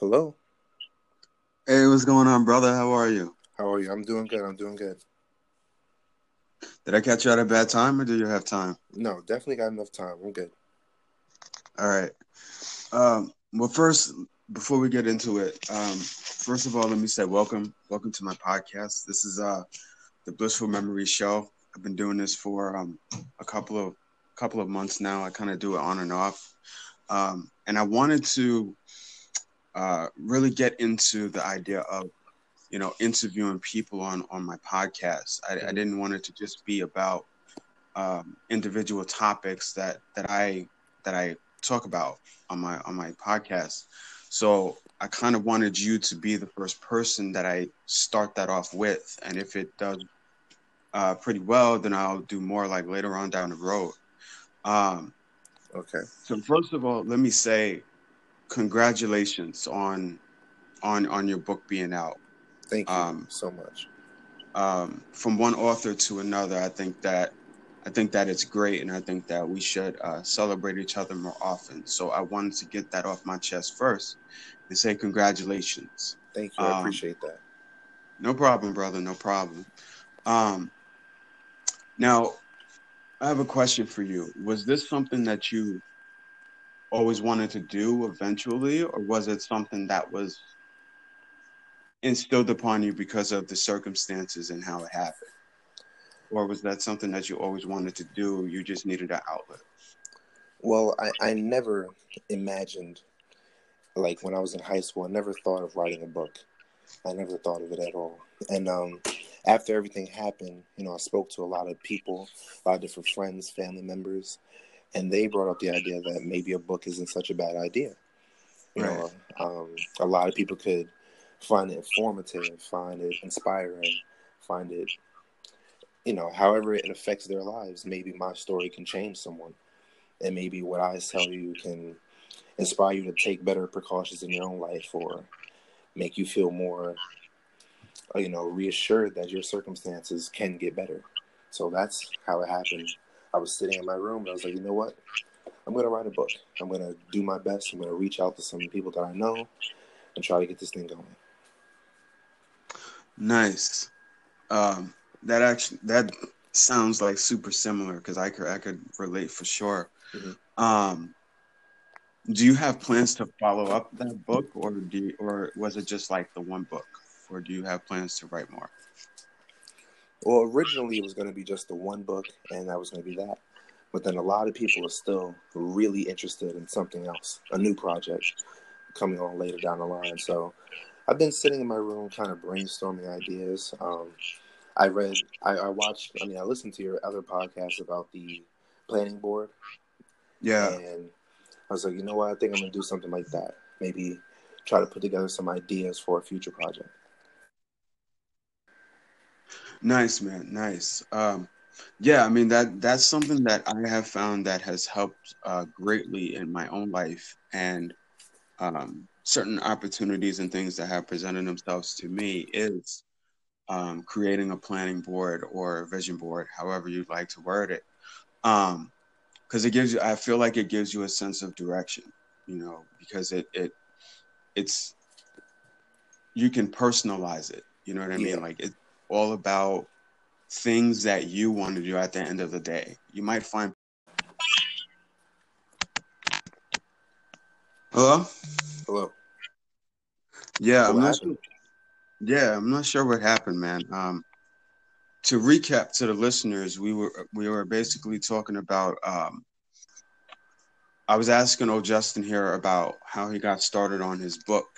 Hello. Hey, what's going on, brother? How are you? How are you? I'm doing good. I'm doing good. Did I catch you at a bad time, or do you have time? No, definitely got enough time. I'm good. All right. Um, well, first, before we get into it, um, first of all, let me say welcome, welcome to my podcast. This is uh, the Blissful Memories Show. I've been doing this for um, a couple of couple of months now. I kind of do it on and off, um, and I wanted to uh, really get into the idea of you know interviewing people on on my podcast. I, I didn't want it to just be about um, individual topics that that I that I talk about on my on my podcast. So I kind of wanted you to be the first person that I start that off with, and if it does uh, pretty well, then I'll do more like later on down the road. Um, Okay. so first of all, let me say congratulations on on on your book being out. Thank you Um, so much. Um, from one author to another, I think that I think that it's great, and I think that we should uh, celebrate each other more often. So I wanted to get that off my chest first and say congratulations. Thank you. I um, appreciate that. No problem, brother. No problem. Um, now, I have a question for you. Was this something that you always wanted to do eventually, or was it something that was instilled upon you because of the circumstances and how it happened? Or was that something that you always wanted to do? You just needed an outlet. Well, I, I never imagined, like when I was in high school, I never thought of writing a book. I never thought of it at all. And um, after everything happened, you know, I spoke to a lot of people, a lot of different friends, family members, and they brought up the idea that maybe a book isn't such a bad idea. You know, um, a lot of people could find it informative, find it inspiring, find it, you know, however it affects their lives. Maybe my story can change someone, and maybe what I tell you can inspire you to take better precautions in your own life, or make you feel more, you know, reassured that your circumstances can get better. So that's how it happened. I was sitting in my room and I was like, you know what? I'm going to write a book. I'm going to do my best. I'm going to reach out to some people that I know and try to get this thing going. Nice. Um, that actually that sounds like super similar because I could I could relate for sure. Mhm. Um, do you have plans to follow up that book, or do you, or was it just like the one book, or do you have plans to write more? Well, originally it was going to be just the one book, and that was going to be that. But then a lot of people are still really interested in something else, a new project coming on later down the line. So I've been sitting in my room, kind of brainstorming ideas. Um, I read, I, I watched, I mean, I listened to your other podcast about the planning board, Yeah, and I was like, you know what? I think I'm going to do something like that. Maybe try to put together some ideas for a future project. Nice, man, nice. Um, yeah, I mean that that's something that I have found that has helped uh, greatly in my own life, and um, certain opportunities and things that have presented themselves to me is um, creating a planning board or a vision board, however you'd like to word it. Um, because it gives you, I feel like it gives you a sense of direction, you know, because it it it's you can personalize it. You know what I Yeah. mean? Like it's all about things that you want to do at the end of the day. You might find. Hello. Hello. Yeah, What I'm not sure. Yeah, I'm not sure what happened, man. Um, to recap to the listeners, we were we were basically talking about. Um, I was asking old Justin here about how he got started on his book,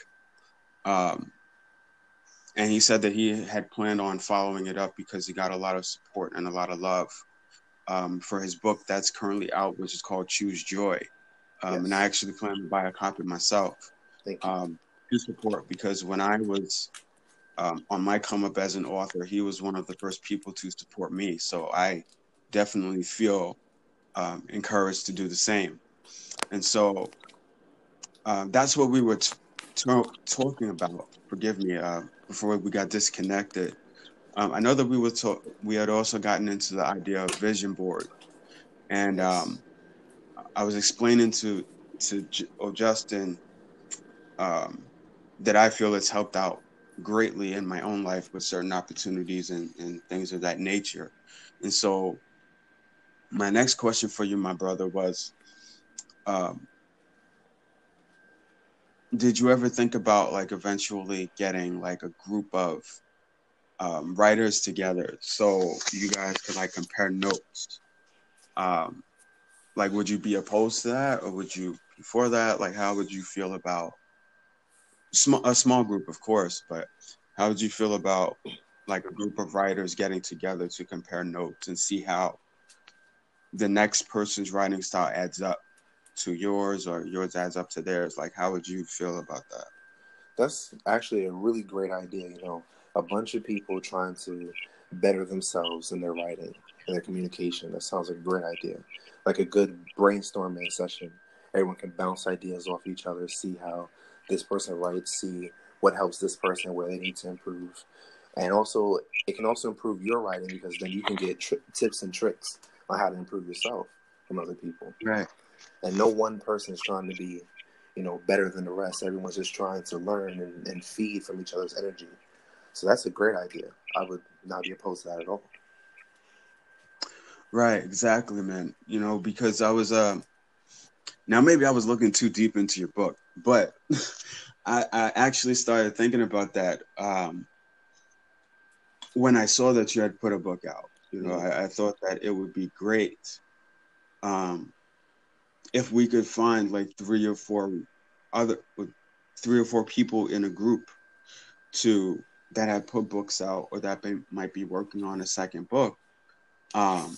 um, and he said that he had planned on following it up because he got a lot of support and a lot of love um, for his book that's currently out, which is called Choose Joy. Um, And I actually plan to buy a copy myself Thank you. um, to support because when I was um, on my come up as an author, he was one of the first people to support me. So I definitely feel um, encouraged to do the same. And so um, that's what we were t- t- talking about. Forgive me, uh, before we got disconnected. Um, I know that we were talk- we had also gotten into the idea of vision board, and um, I was explaining to to J- oh, Justin um, that I feel it's helped out greatly in my own life with certain opportunities and, and things of that nature. And so, my next question for you, my brother, was um, Did you ever think about like eventually getting like a group of um, writers together so you guys could like compare notes? Um, like, would you be opposed to that or would you before that? Like, how would you feel about small a small group, of course, but how would you feel about like a group of writers getting together to compare notes and see how the next person's writing style adds up to yours or yours adds up to theirs? Like, how would you feel about that? That's actually a really great idea. You know, a bunch of people trying to better themselves in their writing and their communication. That sounds like a great idea. Like a good brainstorming session. Everyone can bounce ideas off each other, see how this person writes, see what helps this person where they need to improve, and also it can also improve your writing because then you can get tri- tips and tricks on how to improve yourself from other people. Right. And no one person is trying to be, you know, better than the rest. Everyone's just trying to learn and, and feed from each other's energy. So that's a great idea. I would not be opposed to that at all. Right, exactly, man. You know, because I was uh now maybe I was looking too deep into your book, but I, I actually started thinking about that um, when I saw that you had put a book out. You know, mm-hmm. I, I, thought that it would be great um, if we could find like three or four other three or four people in a group to that had put books out or that they might be working on a second book. Um,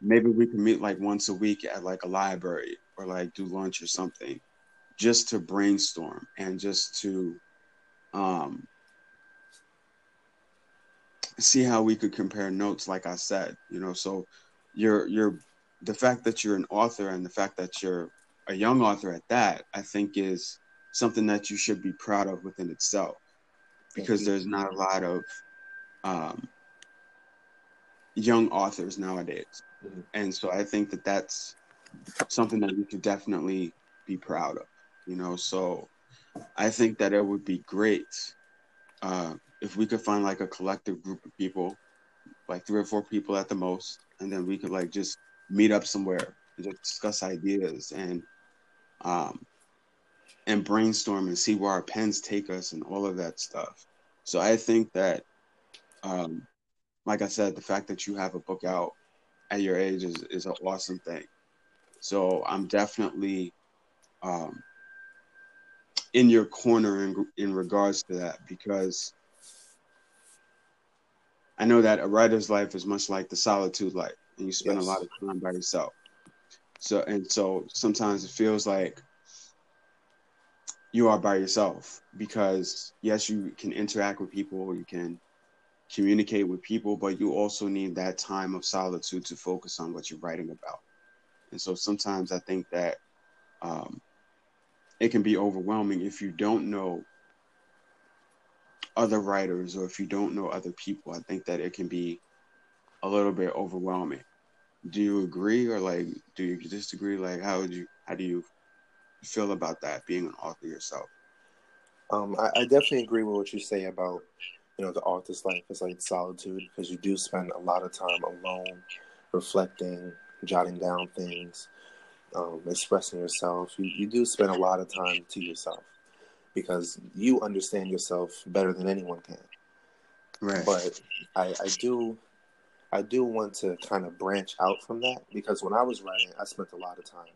maybe we can meet like once a week at like a library or like do lunch or something just to brainstorm and just to um, see how we could compare notes like i said you know so you're you're the fact that you're an author and the fact that you're a young author at that i think is something that you should be proud of within itself. Because there's not a lot of um, young authors nowadays. Mm-hmm. and so i think that that's something that you could definitely be proud of you know? So i think that it would be great uh, if we could find like a collective group of people like three or four people at the most and then we could like just meet up somewhere and just discuss ideas and um and brainstorm and see where our pens take us and all of that stuff. So i think that um like i said the fact that you have a book out at your age is, is an awesome thing. So i'm definitely um in your corner in in regards to that because I know that a writer's life is much like the solitude life, and you spend yes. a lot of time by yourself. So and so sometimes it feels like you are by yourself because yes, you can interact with people, you can communicate with people, but you also need that time of solitude to focus on what you're writing about. And so sometimes I think that um, it can be overwhelming if you don't know other writers or if you don't know other people. I think that it can be a little bit overwhelming. Do you agree or like do you disagree? Like how would you how do you feel about that being an author yourself? Um, I, I definitely agree with what you say about you know the author's life is like solitude because you do spend a lot of time alone, reflecting, jotting down things, um, expressing yourself, you, you do spend a lot of time to yourself because you understand yourself better than anyone can. Right. But I, I do I do want to kind of branch out from that because when I was writing, I spent a lot of time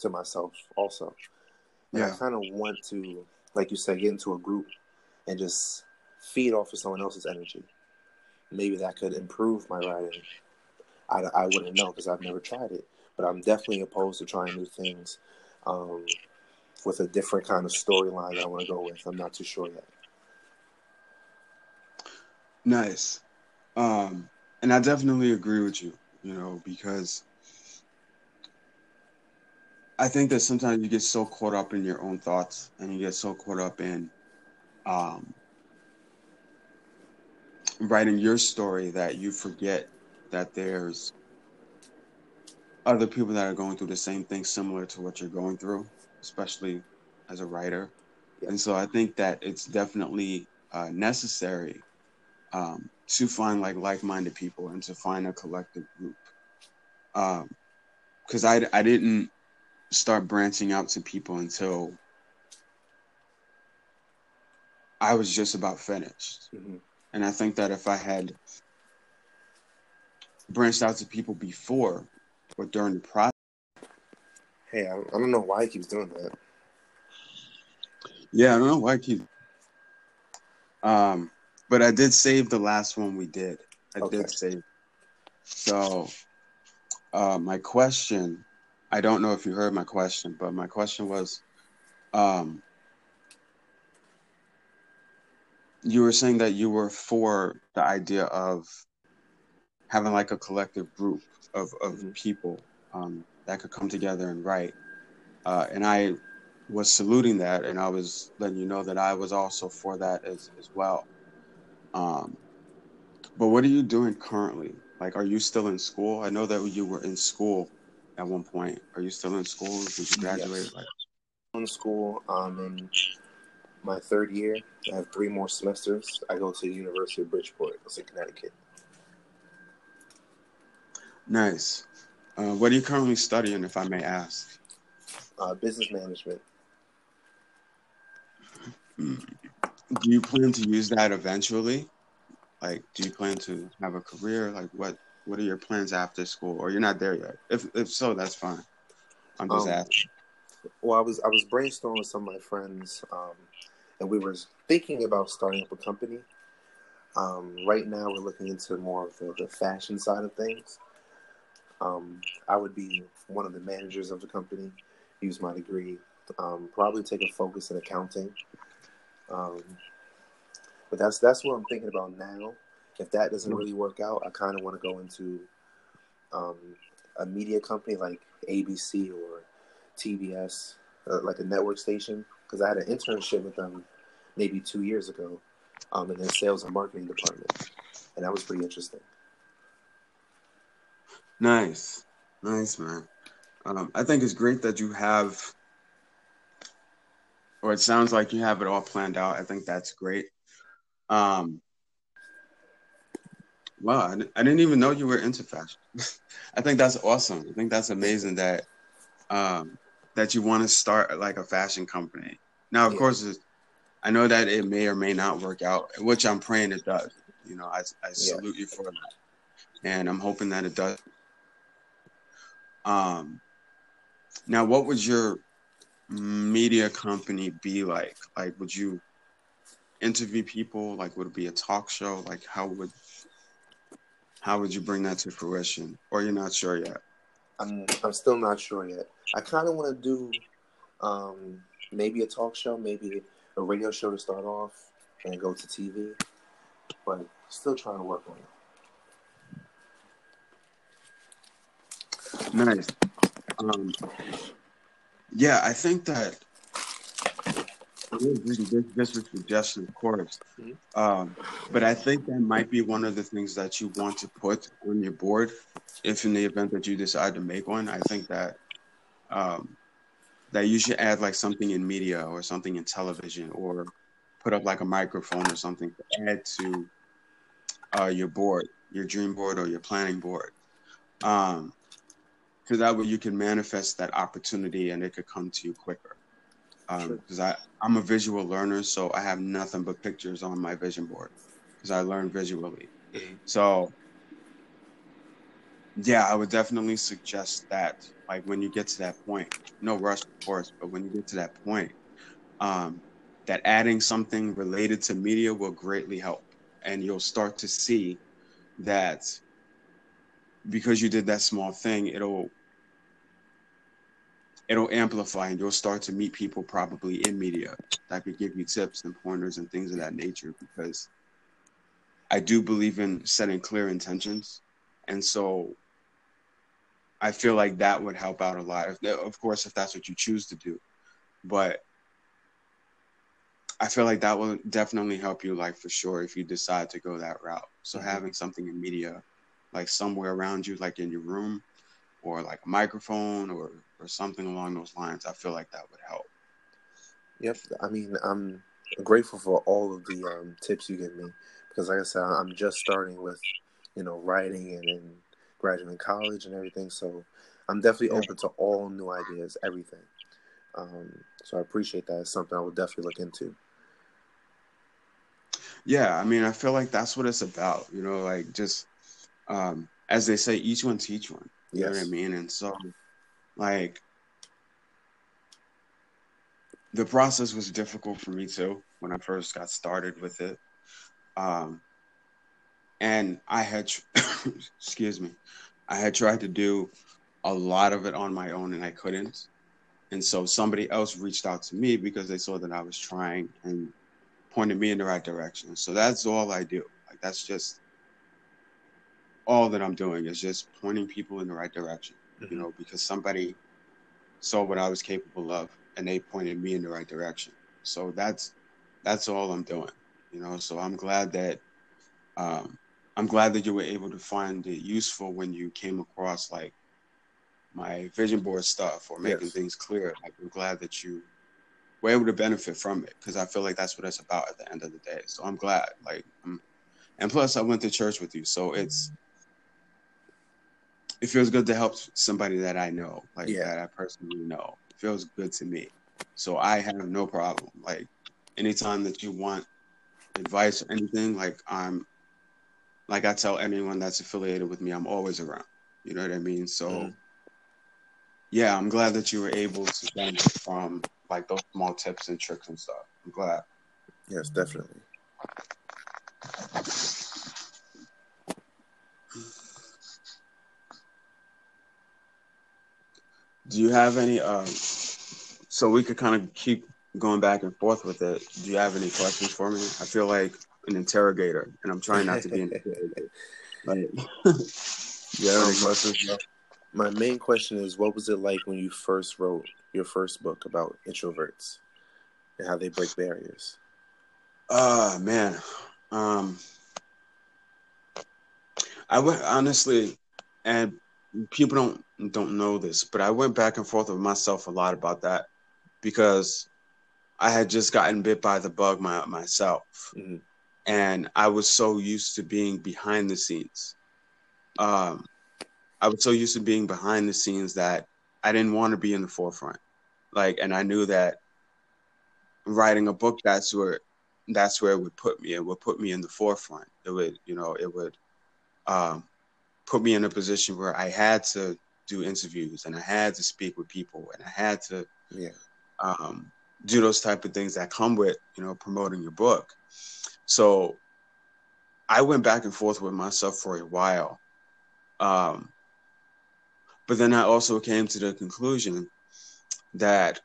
to myself also. And yeah. I kind of want to, like you said, get into a group and just feed off of someone else's energy. Maybe that could improve my writing. I, I wouldn't know because I've never tried it but I'm definitely opposed to trying new things um, with a different kind of storyline that I want to go with. I'm not too sure yet. Nice. Um, and I definitely agree with you, you know, because I think that sometimes you get so caught up in your own thoughts and you get so caught up in um, writing your story that you forget that there's other people that are going through the same thing similar to what you're going through, especially as a writer. Yeah. And so I think that it's definitely uh, necessary um, to find like like-minded people and to find a collective group. Because um, I I didn't start branching out to people until I was just about finished. Mm-hmm. And I think that if I had branched out to people before or during the process. Hey, I, I don't know why he keeps doing that. Yeah, I don't know why he keeps. Um, but I did save the last one we did. I okay. did save. So, uh, my question, I don't know if you heard my question, but my question was, um, you were saying that you were for the idea of having like a collective group of, of mm-hmm. people um, that could come together and write. Uh, and I was saluting that, and I was letting you know that I was also for that as, as well. Um, but what are you doing currently? Like, are you still in school? I know that you were in school at one point. Are you still in school? Did you graduate? Yes. Like, in school. Um, in my third year. I have three more semesters. I go to the University of Bridgeport. It's in Connecticut. Nice. Uh, what are you currently studying, if I may ask? Uh, business management. Do you plan to use that eventually? Like, do you plan to have a career? Like, what what are your plans after school? Or you're not there yet? If if so, that's fine. I'm just um, asking. Well, I was I was brainstorming with some of my friends, um, and we were thinking about starting up a company. Um, right now, we're looking into more of the, the fashion side of things. Um, I would be one of the managers of the company, use my degree, um, probably take a focus in accounting. Um, but that's that's what I'm thinking about now. If that doesn't really work out, I kind of want to go into um, a media company like ABC or TBS, uh, like a network station, because I had an internship with them maybe two years ago um, in the sales and marketing department, and that was pretty interesting. Nice, nice, man. Um, I think it's great that you have, or it sounds like you have it all planned out. I think that's great. Um, wow, I, I didn't even know you were into fashion. I think that's awesome. I think that's amazing that um, that you want to start like a fashion company. Now, of yeah. course, I know that it may or may not work out, which I'm praying it does. You know, I, I salute yeah. you for that, and I'm hoping that it does. Um, now, what was your media company be like? Like, would you interview people? Like, would it be a talk show? Like, how would how would you bring that to fruition? Or you're not sure yet? I'm I'm still not sure yet. I kind of want to do um, maybe a talk show, maybe a radio show to start off, and go to TV. But still trying to work on it. Nice. Um, yeah, I think that this, this is suggestion, of course. Mm-hmm. Um, but I think that might be one of the things that you want to put on your board if in the event that you decide to make one. I think that um, that you should add like something in media or something in television or put up like a microphone or something to add to uh, your board, your dream board or your planning board. Um, because that way you can manifest that opportunity and it could come to you quicker. Because um, I I'm a visual learner, so I have nothing but pictures on my vision board because I learn visually. Mm-hmm. So yeah, I would definitely suggest that. Like when you get to that point, no rush, of course, but when you get to that point, um, that adding something related to media will greatly help, and you'll start to see that because you did that small thing, it'll it'll amplify and you'll start to meet people probably in media that could give you tips and pointers and things of that nature because I do believe in setting clear intentions. And so I feel like that would help out a lot. If, of course, if that's what you choose to do. But I feel like that will definitely help you, like for sure, if you decide to go that route. So mm-hmm. having something in media, like somewhere around you, like in your room, or like a microphone or or something along those lines, I feel like that would help. Yep. I mean, I'm grateful for all of the um, tips you give me because, like I said, I'm just starting with, you know, writing and, and graduating college and everything. So I'm definitely open to all new ideas, everything. Um, so I appreciate that. It's something I would definitely look into. Yeah, I mean, I feel like that's what it's about. You know, like just um, as they say, each one teach one. You yes. know what I mean? And so, like, the process was difficult for me too when I first got started with it. Um, and I had, excuse me, I had tried to do a lot of it on my own and I couldn't. And so somebody else reached out to me because they saw that I was trying and pointed me in the right direction. So that's all I do. Like that's just all that I'm doing is just pointing people in the right direction. Mm-hmm. You know, because somebody saw what I was capable of and they pointed me in the right direction. So that's that's all I'm doing. You know, so I'm glad that um, I'm glad that you were able to find it useful when you came across like my vision board stuff or making yes. things clear. Like, I'm glad that you were able to benefit from it because I feel like that's what it's about at the end of the day. So I'm glad. Like, I'm, and plus, I went to church with you, so it's it feels good to help somebody that I know, like yeah. that I personally know. It feels good to me. So I have no problem. Like anytime that you want advice or anything, like I'm like I tell anyone that's affiliated with me, I'm always around. You know what I mean? So mm yeah, I'm glad that you were able to benefit from like those small tips and tricks and stuff. I'm glad. Yes, definitely. Do you have any um so we could kind of keep going back and forth with it. Do you have any questions for me? I feel like an interrogator and I'm trying not to be an interrogator. Like, any questions? My main question is, what was it like when you first wrote your first book about introverts and how they break barriers? Uh man, um, I went honestly, and people don't don't know this, but I went back and forth with myself a lot about that because I had just gotten bit by the bug my, myself, mm-hmm. and I was so used to being behind the scenes. Um, I was so used to being behind the scenes that I didn't want to be in the forefront. Like, and I knew that writing a book, that's where, that's where it would put me. It would put me in the forefront. It would, you know, it would um, put me in a position where I had to do interviews and I had to speak with people and I had to, yeah, um, do those type of things that come with, you know, promoting your book. So I went back and forth with myself for a while. Um, but then I also came to the conclusion that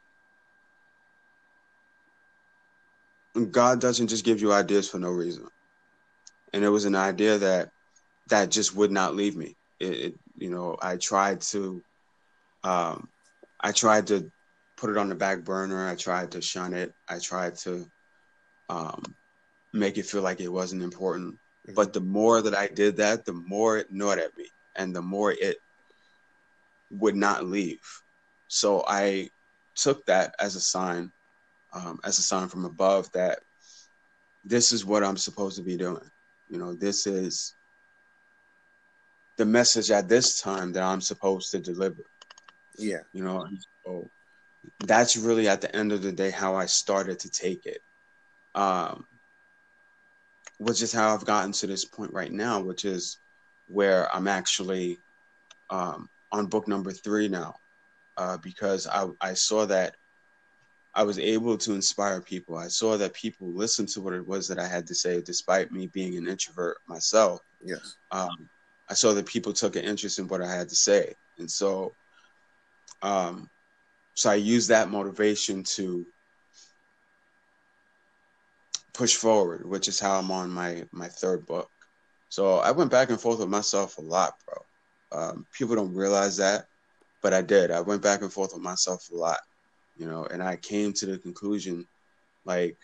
God doesn't just give you ideas for no reason. And it was an idea that that just would not leave me. It, it you know, I tried to um, I tried to put it on the back burner. I tried to shun it. I tried to um, make it feel like it wasn't important. Mm-hmm. But the more that I did that, the more it gnawed at me, and the more it would not leave. So I took that as a sign, um, as a sign from above that this is what I'm supposed to be doing. You know, this is the message at this time that I'm supposed to deliver. Yeah. You know, so that's really at the end of the day how I started to take it. Um, which is how I've gotten to this point right now, which is where I'm actually um, on book number three now uh, because I, I saw that I was able to inspire people. I saw that people listened to what it was that I had to say, despite me being an introvert myself. Yes. Um, I saw that people took an interest in what I had to say, and so, um, so I used that motivation to push forward, which is how I'm on my my third book. So I went back and forth with myself a lot, bro. Um, people don't realize that, but I did. I went back and forth with myself a lot, you know, and I came to the conclusion like,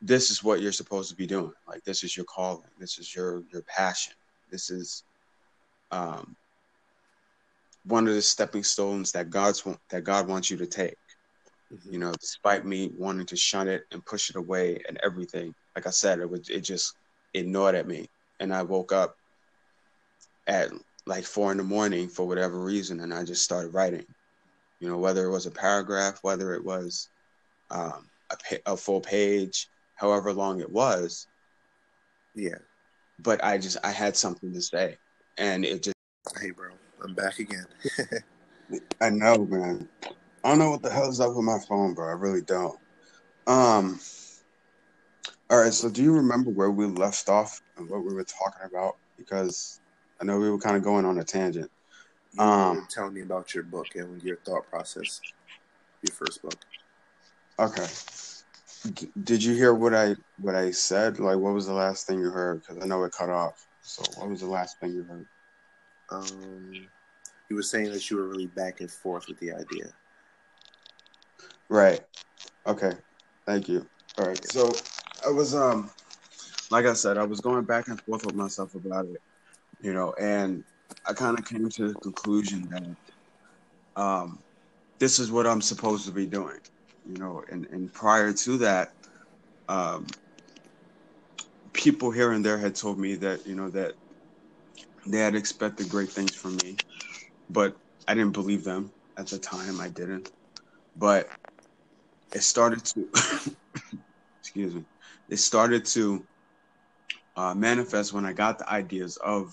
this is what you're supposed to be doing. Like, this is your calling. This is your your passion. This is um, one of the stepping stones that God's that God wants you to take. Mm-hmm. You know, despite me wanting to shun it and push it away and everything, like I said, it would it just ignored at me, and I woke up at like four in the morning for whatever reason, and I just started writing. You know, whether it was a paragraph, whether it was um, a, a full page, however long it was. Yeah. But I just I had something to say, and it just. Hey, bro, I'm back again. I know, man. I don't know what the hell's up with my phone, bro. I really don't. Um. All right. So, do you remember where we left off and what we were talking about? Because I know we were kind of going on a tangent. You um, tell me about your book and your thought process. Your first book. Okay. D- did you hear what I what I said? Like, what was the last thing you heard? Because I know it cut off. So, what was the last thing you heard? Um, you were saying that you were really back and forth with the idea. Right. Okay. Thank you. All right. So I was um like I said, I was going back and forth with myself about it, you know, and I kind of came to the conclusion that um this is what I'm supposed to be doing, you know, and and prior to that, um people here and there had told me that, you know, that they had expected great things from me, but I didn't believe them at the time. I didn't. But it started to excuse me it started to uh, manifest when i got the ideas of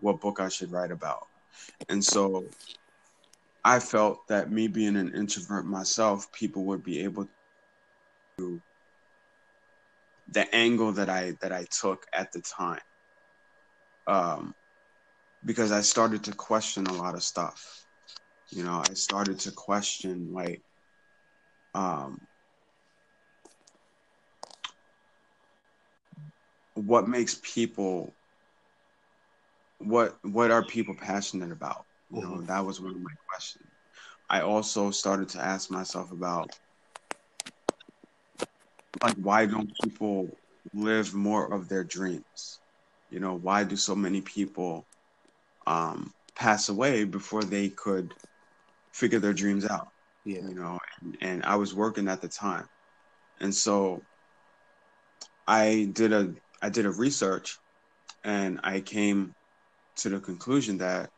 what book i should write about and so i felt that me being an introvert myself people would be able to the angle that i that i took at the time. Um because i started to question a lot of stuff. You know i started to question like um, what makes people what what are people passionate about you know mm-hmm. that was one of my questions i also started to ask myself about like why don't people live more of their dreams you know why do so many people um pass away before they could figure their dreams out yeah. You know, and, and I was working at the time. And so I did a I did a research and I came to the conclusion that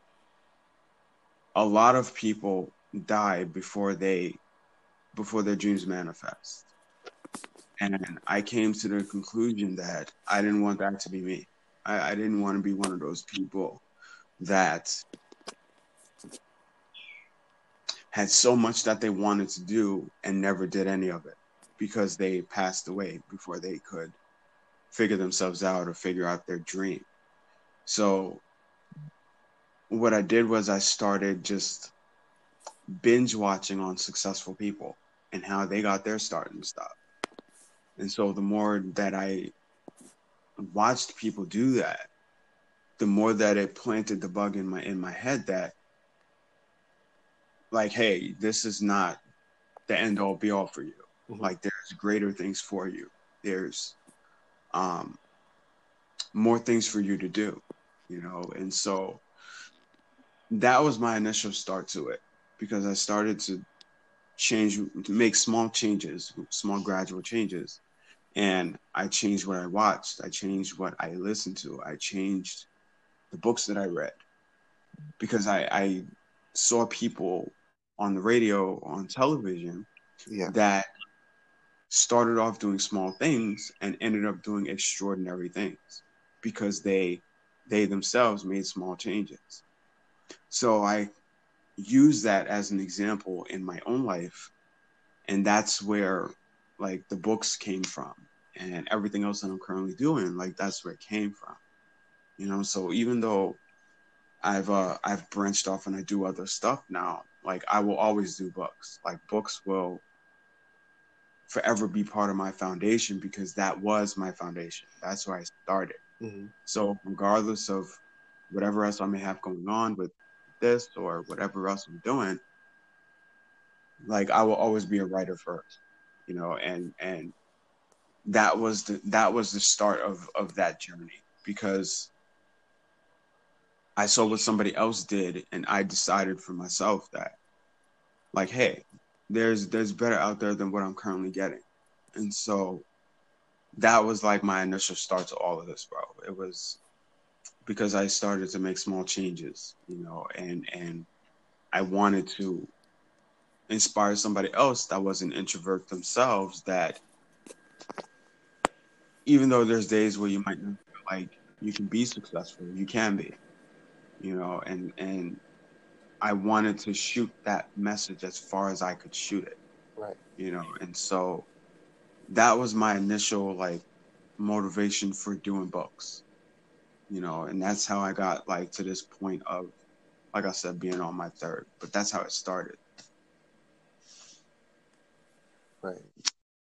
a lot of people die before they before their dreams manifest. And I came to the conclusion that I didn't want that to be me. I, I didn't want to be one of those people that had so much that they wanted to do and never did any of it because they passed away before they could figure themselves out or figure out their dream. So what I did was I started just binge watching on successful people and how they got their start and stuff. And so the more that I watched people do that, the more that it planted the bug in my in my head that like, hey, this is not the end all be all for you. Mm-hmm. Like there's greater things for you. There's um more things for you to do, you know, and so that was my initial start to it because I started to change to make small changes, small gradual changes. And I changed what I watched, I changed what I listened to, I changed the books that I read because I, I saw people on the radio, on television, yeah. that started off doing small things and ended up doing extraordinary things because they they themselves made small changes. So I use that as an example in my own life and that's where like the books came from and everything else that I'm currently doing like that's where it came from. You know, so even though I've uh I've branched off and I do other stuff now, like I will always do books. Like books will forever be part of my foundation because that was my foundation. That's where I started. Mm-hmm. So regardless of whatever else I may have going on with this or whatever else I'm doing, like I will always be a writer first, you know, and and that was the that was the start of of that journey because I saw what somebody else did and I decided for myself that like, hey, there's there's better out there than what I'm currently getting. And so that was like my initial start to all of this, bro. It was because I started to make small changes, you know, and and I wanted to inspire somebody else that was an introvert themselves that even though there's days where you might not feel like you can be successful, you can be. You know, and and I wanted to shoot that message as far as I could shoot it. Right. You know, and so that was my initial like motivation for doing books. You know, and that's how I got like to this point of like I said, being on my third. But that's how it started. Right.